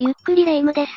ゆっくりレ夢ムです。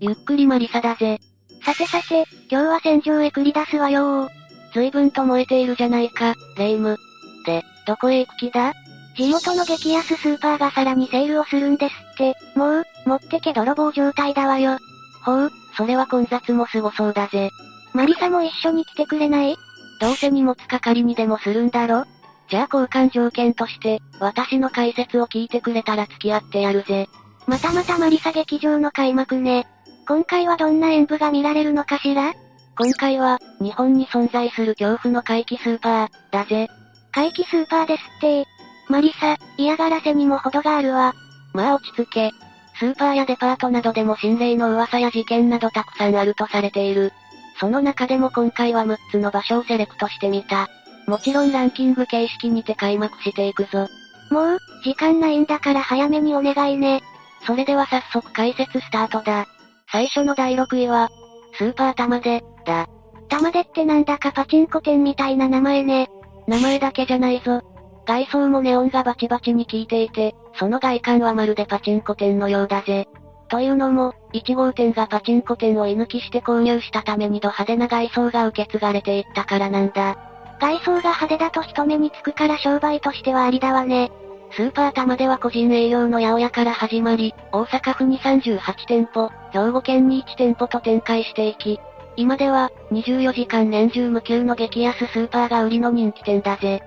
ゆっくりマリサだぜ。さてさて、今日は戦場へ繰り出すわよー。随分と燃えているじゃないか、レ夢ム。で、どこへ行く気だ？地元の激安スーパーがさらにセールをするんですって、もう、持ってけ泥棒状態だわよ。ほう、それは混雑もすごそうだぜ。マリサも一緒に来てくれない？どうせ荷物係にでもするんだろ？じゃあ交換条件として、私の解説を聞いてくれたら付き合ってやるぜ。またまたマリサ劇場の開幕ね。今回はどんな演舞が見られるのかしら？今回は、日本に存在する恐怖の怪奇スーパー、だぜ。怪奇スーパーですってマリサ、嫌がらせにも程があるわ。まあ落ち着け。スーパーやデパートなどでも心霊の噂や事件などたくさんあるとされている。その中でも今回は6つの場所をセレクトしてみた。もちろんランキング形式にて開幕していくぞ。もう、時間ないんだから早めにお願いね。それでは早速解説スタートだ。最初の第6位は、スーパー玉で、だ。玉でってなんだかパチンコ店みたいな名前ね。名前だけじゃないぞ。外装もネオンがバチバチに効いていて、その外観はまるでパチンコ店のようだぜ。というのも、1号店がパチンコ店を居抜きして購入したためにド派手な外装が受け継がれていったからなんだ。外装が派手だと人目につくから商売としてはありだわね。スーパー玉では個人営業の八百屋から始まり、大阪府に38店舗、兵庫県に1店舗と展開していき、今では、24時間年中無休の激安スーパーが売りの人気店だぜ。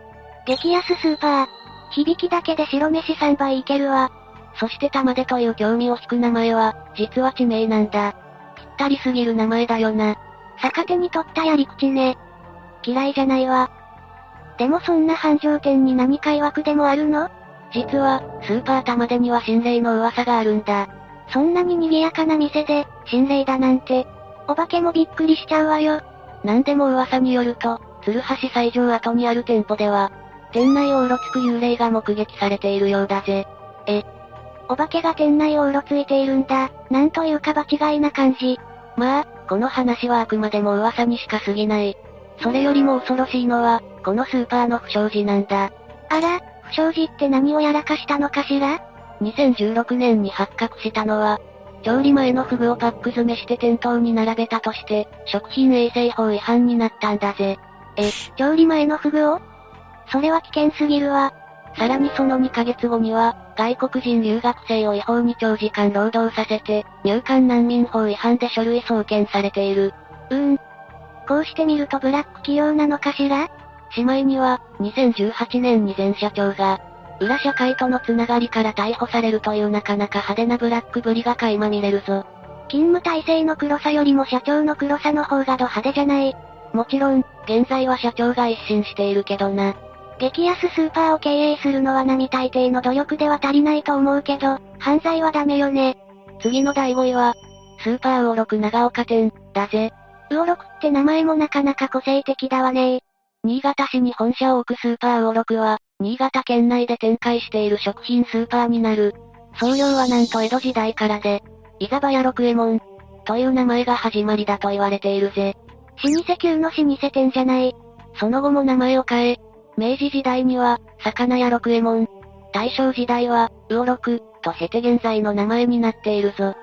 激安スーパー。響きだけで白飯3杯いけるわ。そして玉でという興味を引く名前は、実は地名なんだ。ぴったりすぎる名前だよな。逆手に取ったやり口ね。嫌いじゃないわ。でもそんな繁盛店に何か曰くでもあるの？実は、スーパー玉でには心霊の噂があるんだ。そんなに賑やかな店で、心霊だなんて、お化けもびっくりしちゃうわよ。なんでも噂によると、鶴橋西条跡にある店舗では、店内をうろつく幽霊が目撃されているようだぜ。え、お化けが店内をうろついているんだ。なんというか場違いな感じ。まあ、この話はあくまでも噂にしか過ぎない。それよりも恐ろしいのは、このスーパーの不祥事なんだ。あら、不祥事って何をやらかしたのかしら ?2016 年に発覚したのは、調理前のフグをパック詰めして店頭に並べたとして、食品衛生法違反になったんだぜ。え、調理前のフグを？それは危険すぎるわ。さらにその2ヶ月後には、外国人留学生を違法に長時間労働させて、入管難民法違反で書類送検されている。うーん。こうしてみるとブラック企業なのかしら？しまいには、2018年に前社長が、裏社会とのつながりから逮捕されるというなかなか派手なブラックぶりが垣間見れるぞ。勤務体制の黒さよりも社長の黒さの方がド派手じゃない。もちろん、現在は社長が一新しているけどな。激安スーパーを経営するのは並大抵の努力では足りないと思うけど、犯罪はダメよね。次の第5位は、スーパーウオロク長岡店、だぜ。ウオロクって名前もなかなか個性的だわね新潟市に本社を置くスーパーウオロクは、新潟県内で展開している食品スーパーになる。創業はなんと江戸時代からで、伊ザバヤ六右衛門、という名前が始まりだと言われているぜ。老舗級の老舗店じゃない。その後も名前を変え、明治時代には、魚屋六右衛門。大正時代は、魚六、と経て現在の名前になっているぞ。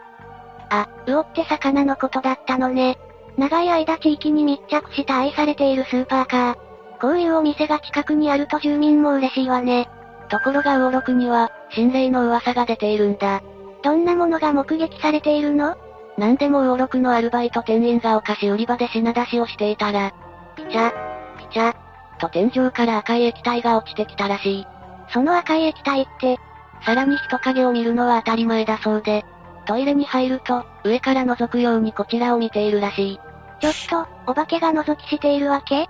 あ、魚って魚のことだったのね。長い間地域に密着した愛されているスーパーか。こういうお店が近くにあると住民も嬉しいわね。ところが魚六には、心霊の噂が出ているんだ。どんなものが目撃されているの？なんでも魚六のアルバイト店員がお菓子売り場で品出しをしていたら、ピチャ、ピチャ、と天井から赤い液体が落ちてきたらしい。その赤い液体って、さらに人影を見るのは当たり前だそうで、トイレに入ると、上から覗くようにこちらを見ているらしい。ちょっと、お化けが覗きしているわけ？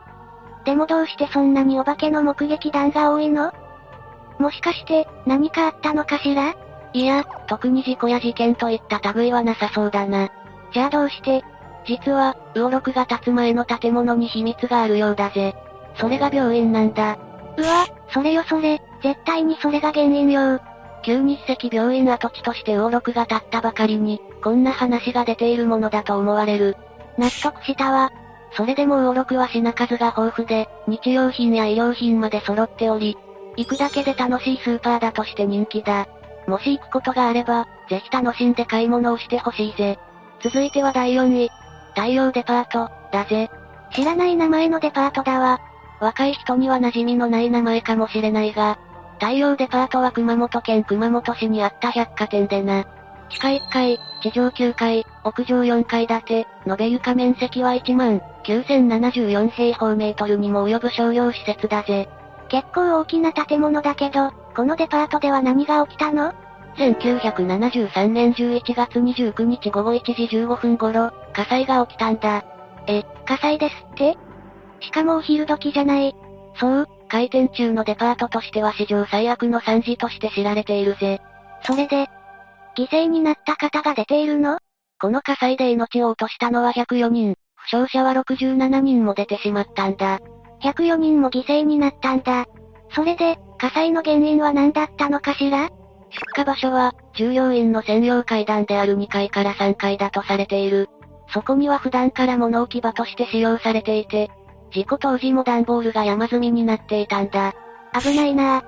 でもどうしてそんなにお化けの目撃談が多いの？もしかして、何かあったのかしら？いや、特に事故や事件といった類はなさそうだな。じゃあどうして？実は、魚六が建つ前の建物に秘密があるようだぜ。それが病院なんだ。うわ、それよそれ、絶対にそれが原因よ。旧日赤病院跡地として魚六が建ったばかりに、こんな話が出ているものだと思われる。納得したわ。それでも魚六は品数が豊富で、日用品や医療品まで揃っており、行くだけで楽しいスーパーだとして人気だ。もし行くことがあれば、ぜひ楽しんで買い物をしてほしいぜ。続いては第4位。太陽デパート、だぜ。知らない名前のデパートだわ。若い人には馴染みのない名前かもしれないが、太陽デパートは熊本県熊本市にあった百貨店でな。地下1階、地上9階、屋上4階建て、延べ床面積は1万9074平方メートルにも及ぶ商業施設だぜ。結構大きな建物だけど、このデパートでは何が起きたの ?1973 年11月29日午後1時15分頃、火災が起きたんだ。え、火災ですって？しかもお昼時じゃない。そう、開店中のデパートとしては史上最悪の惨事として知られているぜ。それで、犠牲になった方が出ているの？この火災で命を落としたのは104人、負傷者は67人も出てしまったんだ。104人も犠牲になったんだ。それで、火災の原因は何だったのかしら？出火場所は、従業員の専用階段である2階から3階だとされている。そこには普段から物置場として使用されていて、事故当時も段ボールが山積みになっていたんだ。危ないなぁ。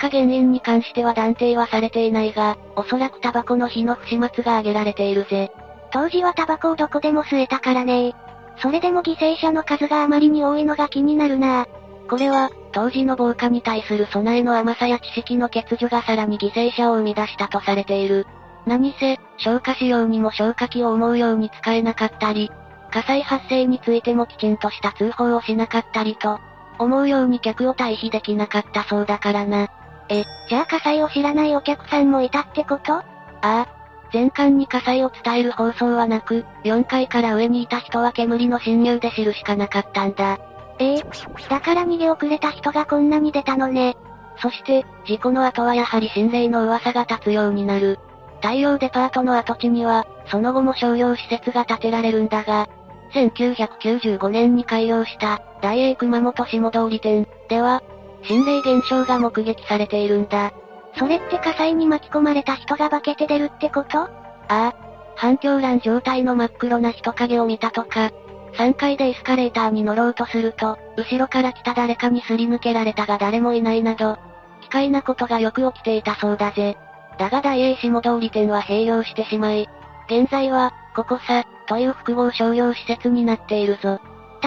出火原因に関しては断定はされていないが、おそらくタバコの火の不始末が挙げられているぜ。当時はタバコをどこでも吸えたからねそれでも犠牲者の数があまりに多いのが気になるなこれは、当時の防火に対する備えの甘さや知識の欠如がさらに犠牲者を生み出したとされている。何せ、消火仕様にも消火器を思うように使えなかったり、火災発生についてもきちんとした通報をしなかったりと、思うように客を退避できなかったそうだからな。え、じゃあ火災を知らないお客さんもいたってこと？ああ。全館に火災を伝える放送はなく、4階から上にいた人は煙の侵入で知るしかなかったんだ。ええー、だから逃げ遅れた人がこんなに出たのね。そして、事故の後はやはり心霊の噂が立つようになる。太陽デパートの跡地には、その後も商業施設が建てられるんだが、1995年に開業した、大英熊本下通り店では、心霊現象が目撃されているんだ。それって火災に巻き込まれた人が化けて出るってこと？ああ。反響欄状態の真っ黒な人影を見たとか、3階でエスカレーターに乗ろうとすると、後ろから来た誰かにすり抜けられたが誰もいないなど、奇怪なことがよく起きていたそうだぜ。だが大英下通り店は閉業してしまい、現在は、ここさ、という複合商業施設になっているぞ。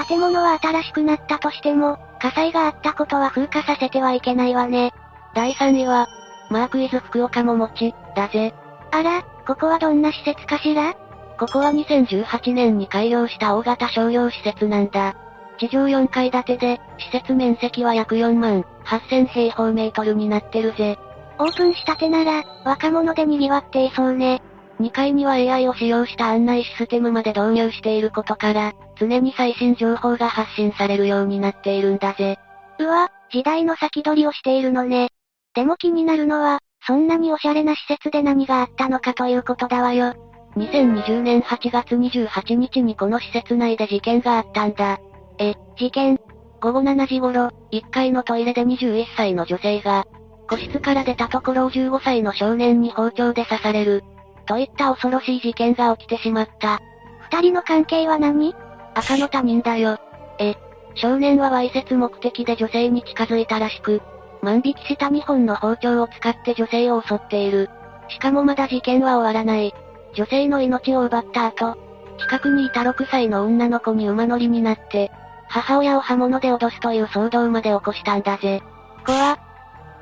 建物は新しくなったとしても、火災があったことは風化させてはいけないわね。第3位は、マークイズ福岡も持ち、だぜ。あら、ここはどんな施設かしら？ここは2018年に開業した大型商業施設なんだ。地上4階建てで、施設面積は約4万8000平方メートルになってるぜ。オープンしたてなら、若者で賑わっていそうね。2階には AI を使用した案内システムまで導入していることから、常に最新情報が発信されるようになっているんだぜ。うわ、時代の先取りをしているのね。でも気になるのは、そんなにおしゃれな施設で何があったのかということだわよ。2020年8月28日にこの施設内で事件があったんだ。え、事件午後7時頃、1階のトイレで21歳の女性が、個室から出たところを15歳の少年に包丁で刺される。といった恐ろしい事件が起きてしまった。二人の関係は何？赤の他人だよ。え、少年はわいせつ目的で女性に近づいたらしく、万引きした2本の包丁を使って女性を襲っている。しかもまだ事件は終わらない。女性の命を奪った後、近くにいた6歳の女の子に馬乗りになって、母親を刃物で脅すという騒動まで起こしたんだぜ。怖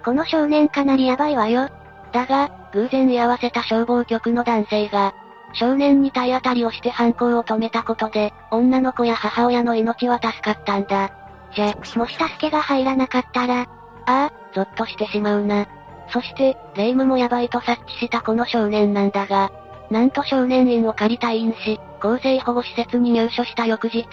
この少年かなりヤバいわよ。だが、偶然居合わせた消防局の男性が、少年に体当たりをして犯行を止めたことで、女の子や母親の命は助かったんだ。じゃ、もし助けが入らなかったら、ああ、ゾッとしてしまうな。そして、霊夢もヤバいと察知したこの少年なんだが、なんと少年院を借り退院し、公正保護施設に入所した翌日、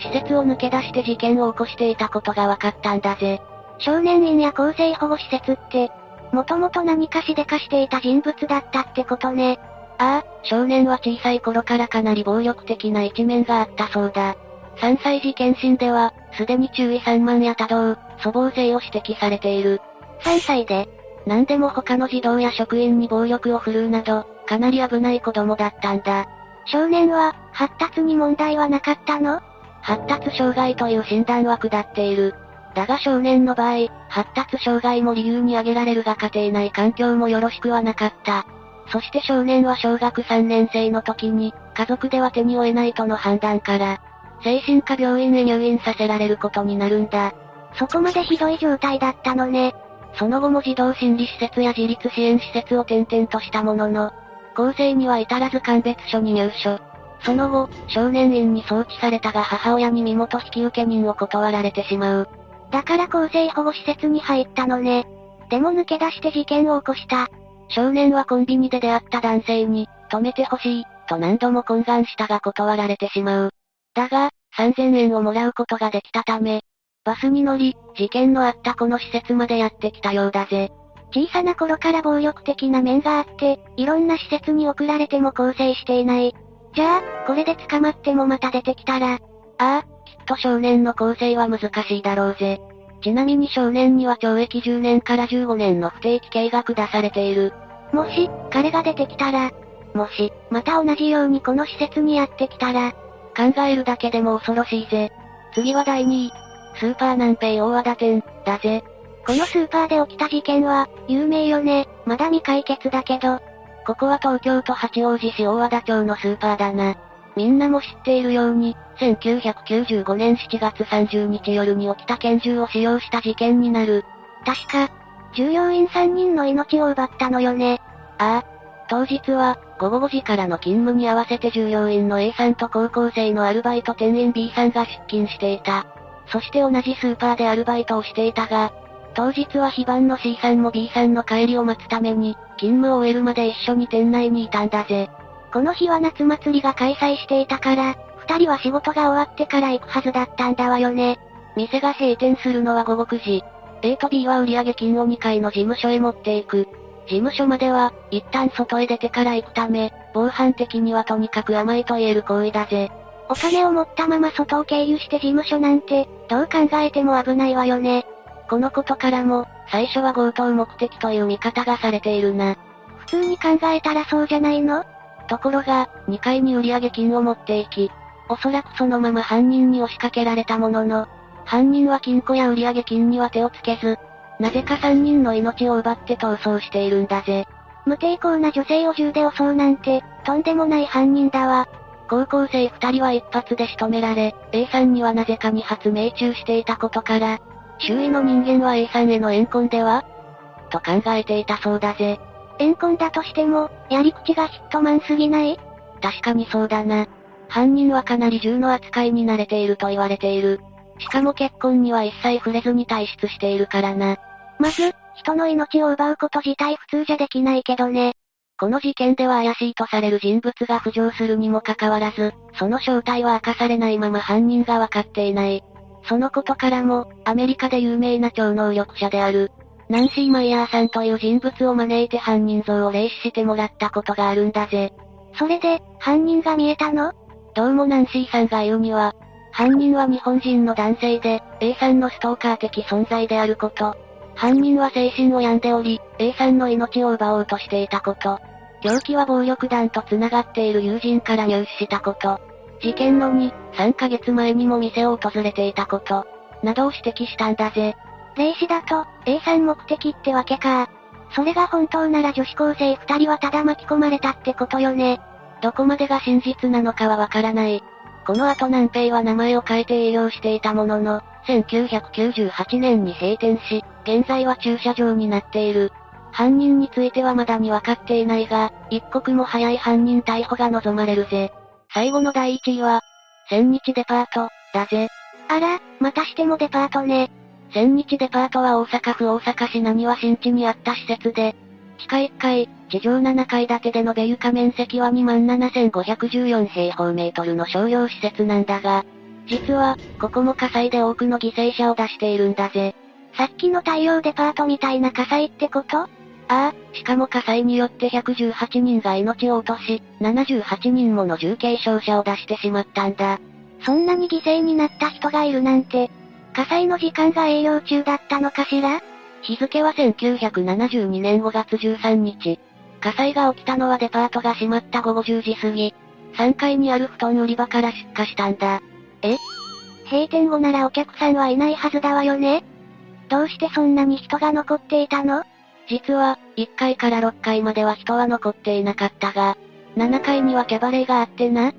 施設を抜け出して事件を起こしていたことが分かったんだぜ。少年院や公正保護施設って、もともと何かしでかしていた人物だったってことね。ああ、少年は小さい頃からかなり暴力的な一面があったそうだ。3歳児検診では、すでに注意散漫や多動、粗暴性を指摘されている。3歳で何でも他の児童や職員に暴力を振るうなど、かなり危ない子供だったんだ。少年は、発達に問題はなかったの？発達障害という診断は下っている。だが少年の場合、発達障害も理由に挙げられるが家庭内環境もよろしくはなかった。そして少年は小学3年生の時に、家族では手に負えないとの判断から、精神科病院へ入院させられることになるんだ。そこまでひどい状態だったのね。その後も児童心理施設や自立支援施設を転々としたものの、構成には至らず鑑別所に入所。その後、少年院に送致されたが母親に身元引受人を断られてしまう。だから厚生保護施設に入ったのね。でも抜け出して事件を起こした。少年はコンビニで出会った男性に、止めてほしい、と何度も懇願したが断られてしまう。だが、3000円をもらうことができたため、バスに乗り、事件のあったこの施設までやってきたようだぜ。小さな頃から暴力的な面があって、いろんな施設に送られても更生していない。じゃあ、これで捕まってもまた出てきたら、ああ、きっと少年の更生は難しいだろうぜ。ちなみに少年には懲役10年から15年の不定期刑が下されている。もし、彼が出てきたら、もし、また同じようにこの施設にやってきたら、考えるだけでも恐ろしいぜ。次は第2位。スーパー南平大和田店、だぜ。このスーパーで起きた事件は、有名よね。まだ未解決だけど。ここは東京都八王子市大和田町のスーパーだな。みんなも知っているように、1995年7月30日夜に起きた拳銃を使用した事件になる。確か、従業員3人の命を奪ったのよね。ああ。当日は、午後5時からの勤務に合わせて従業員の A さんと高校生のアルバイト店員 B さんが出勤していた。そして同じスーパーでアルバイトをしていたが、当日は非番の C さんも B さんの帰りを待つために、勤務を終えるまで一緒に店内にいたんだぜ。この日は夏祭りが開催していたから、二人は仕事が終わってから行くはずだったんだわよね。店が閉店するのは午後9時。A と B は売上金を2階の事務所へ持っていく。事務所までは、一旦外へ出てから行くため、防犯的にはとにかく甘いと言える行為だぜ。お金を持ったまま外を経由して事務所なんて、どう考えても危ないわよね。このことからも、最初は強盗目的という見方がされているな。普通に考えたらそうじゃないの？ところが、2階に売上金を持っていき、おそらくそのまま犯人に押しかけられたものの、犯人は金庫や売上金には手をつけず、なぜか3人の命を奪って逃走しているんだぜ。無抵抗な女性を銃で襲うなんて、とんでもない犯人だわ。高校生二人は一発で仕留められ、A さんにはなぜか2発命中していたことから、周囲の人間は A さんへの怨恨では？と考えていたそうだぜ。怨恨だとしても、やり口がヒットマンすぎない？確かにそうだな。犯人はかなり銃の扱いに慣れていると言われている。しかも結婚には一切触れずに退出しているからな。まず、人の命を奪うこと自体普通じゃできないけどね。この事件では怪しいとされる人物が浮上するにもかかわらず、その正体は明かされないまま犯人がわかっていない。そのことからも、アメリカで有名な超能力者である、ナンシー・マイヤーさんという人物を招いて犯人像を霊視してもらったことがあるんだぜ。それで、犯人が見えたの？どうもナンシーさんが言うには、犯人は日本人の男性で、A さんのストーカー的存在であること。犯人は精神を病んでおり、A さんの命を奪おうとしていたこと。凶器は暴力団と繋がっている友人から入手したこと。事件の2、3ヶ月前にも店を訪れていたこと。などを指摘したんだぜ。霊視だと、A さん目的ってわけか。それが本当なら女子高生二人はただ巻き込まれたってことよね。どこまでが真実なのかはわからない。この後南平は名前を変えて営業していたものの、1998年に閉店し、現在は駐車場になっている。犯人についてはまだに分かっていないが、一刻も早い犯人逮捕が望まれるぜ。最後の第1位は、千日デパート、だぜ。あら、またしてもデパートね。千日デパートは大阪府大阪市何和新地にあった施設で、地下1階、地上7階建てでのべ床面積は27,514平方メートルの商業施設なんだが、実は、ここも火災で多くの犠牲者を出しているんだぜ。さっきの太陽デパートみたいな火災ってこと？ああ、しかも火災によって118人が命を落とし、78人もの重軽傷者を出してしまったんだ。そんなに犠牲になった人がいるなんて、火災の時間が営業中だったのかしら？日付は1972年5月13日。火災が起きたのはデパートが閉まった午後10時過ぎ。3階にある布団売り場から出火したんだ。え？閉店後ならお客さんはいないはずだわよね？どうしてそんなに人が残っていたの？実は、1階から6階までは人は残っていなかったが、7階にはキャバレーがあってな。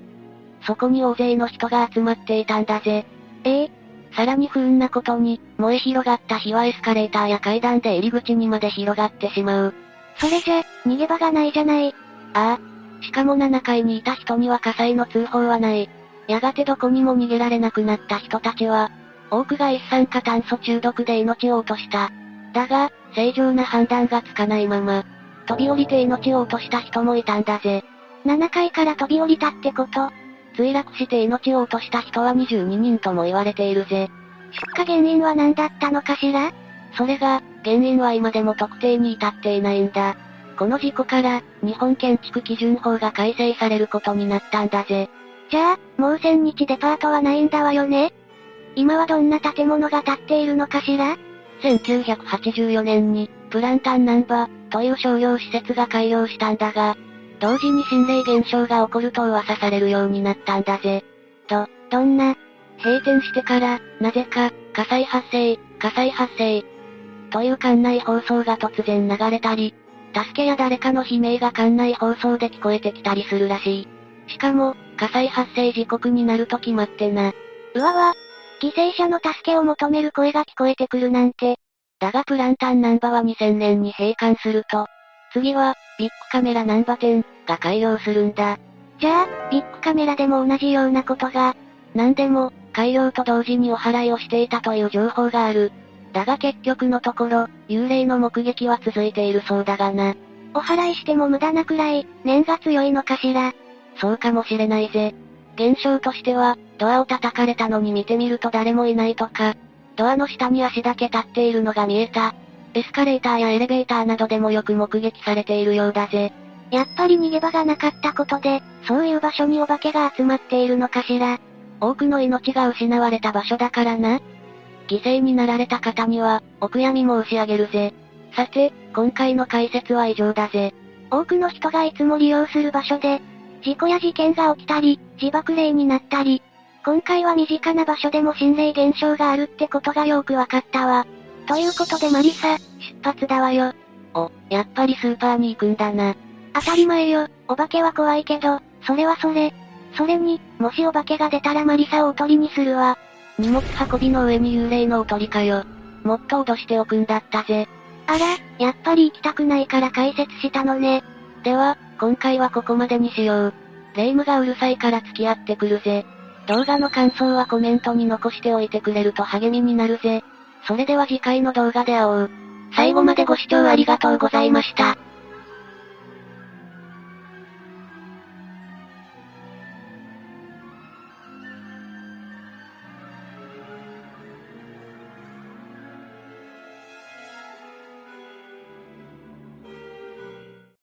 そこに大勢の人が集まっていたんだぜ。え？えさらに不運なことに、燃え広がった火はエスカレーターや階段で入り口にまで広がってしまう。それじゃ、逃げ場がないじゃない。ああ。しかも7階にいた人には火災の通報はない。やがてどこにも逃げられなくなった人たちは、多くが一酸化炭素中毒で命を落とした。だが、正常な判断がつかないまま、飛び降りて命を落とした人もいたんだぜ。7階から飛び降りたってこと墜落して命を落とした人は22人とも言われているぜ。出火原因は何だったのかしら？それが、原因は今でも特定に至っていないんだ。この事故から、日本建築基準法が改正されることになったんだぜ。じゃあ、もう千日デパートはないんだわよね？今はどんな建物が建っているのかしら？1984年に、プランタンナンバーという商業施設が開業したんだが、同時に心霊現象が起こると噂されるようになったんだぜ。と、どんな？閉店してから、なぜか、火災発生、火災発生。という館内放送が突然流れたり、助けや誰かの悲鳴が館内放送で聞こえてきたりするらしい。しかも、火災発生時刻になると決まってな。うわわ、犠牲者の助けを求める声が聞こえてくるなんて。だがプランタンナンバは2000年に閉館すると、次は、ビッグカメラナンバ店が開業するんだ。じゃあ、ビッグカメラでも同じようなことが。なんでも、開業と同時にお払いをしていたという情報がある。だが結局のところ、幽霊の目撃は続いているそうだがな。お払いしても無駄なくらい、念が強いのかしら。そうかもしれないぜ。現象としては、ドアを叩かれたのに見てみると誰もいないとか、ドアの下に足だけ立っているのが見えた。エスカレーターやエレベーターなどでもよく目撃されているようだぜ。やっぱり逃げ場がなかったことで、そういう場所にお化けが集まっているのかしら。多くの命が失われた場所だからな。犠牲になられた方には、お悔やみ申し上げるぜ。さて、今回の解説は以上だぜ。多くの人がいつも利用する場所で、事故や事件が起きたり、自爆霊になったり、今回は身近な場所でも心霊現象があるってことがよくわかったわ。ということでマリサ、出発だわよ。お、やっぱりスーパーに行くんだな。当たり前よ、お化けは怖いけど、それはそれ。それに、もしお化けが出たらマリサをおとりにするわ。荷物運びの上に幽霊のおとりかよ。もっと脅しておくんだったぜ。あら、やっぱり行きたくないから解説したのね。では、今回はここまでにしよう。霊夢がうるさいから付き合ってくるぜ。動画の感想はコメントに残しておいてくれると励みになるぜ。それでは次回の動画で会おう。最後までご視聴ありがとうございました。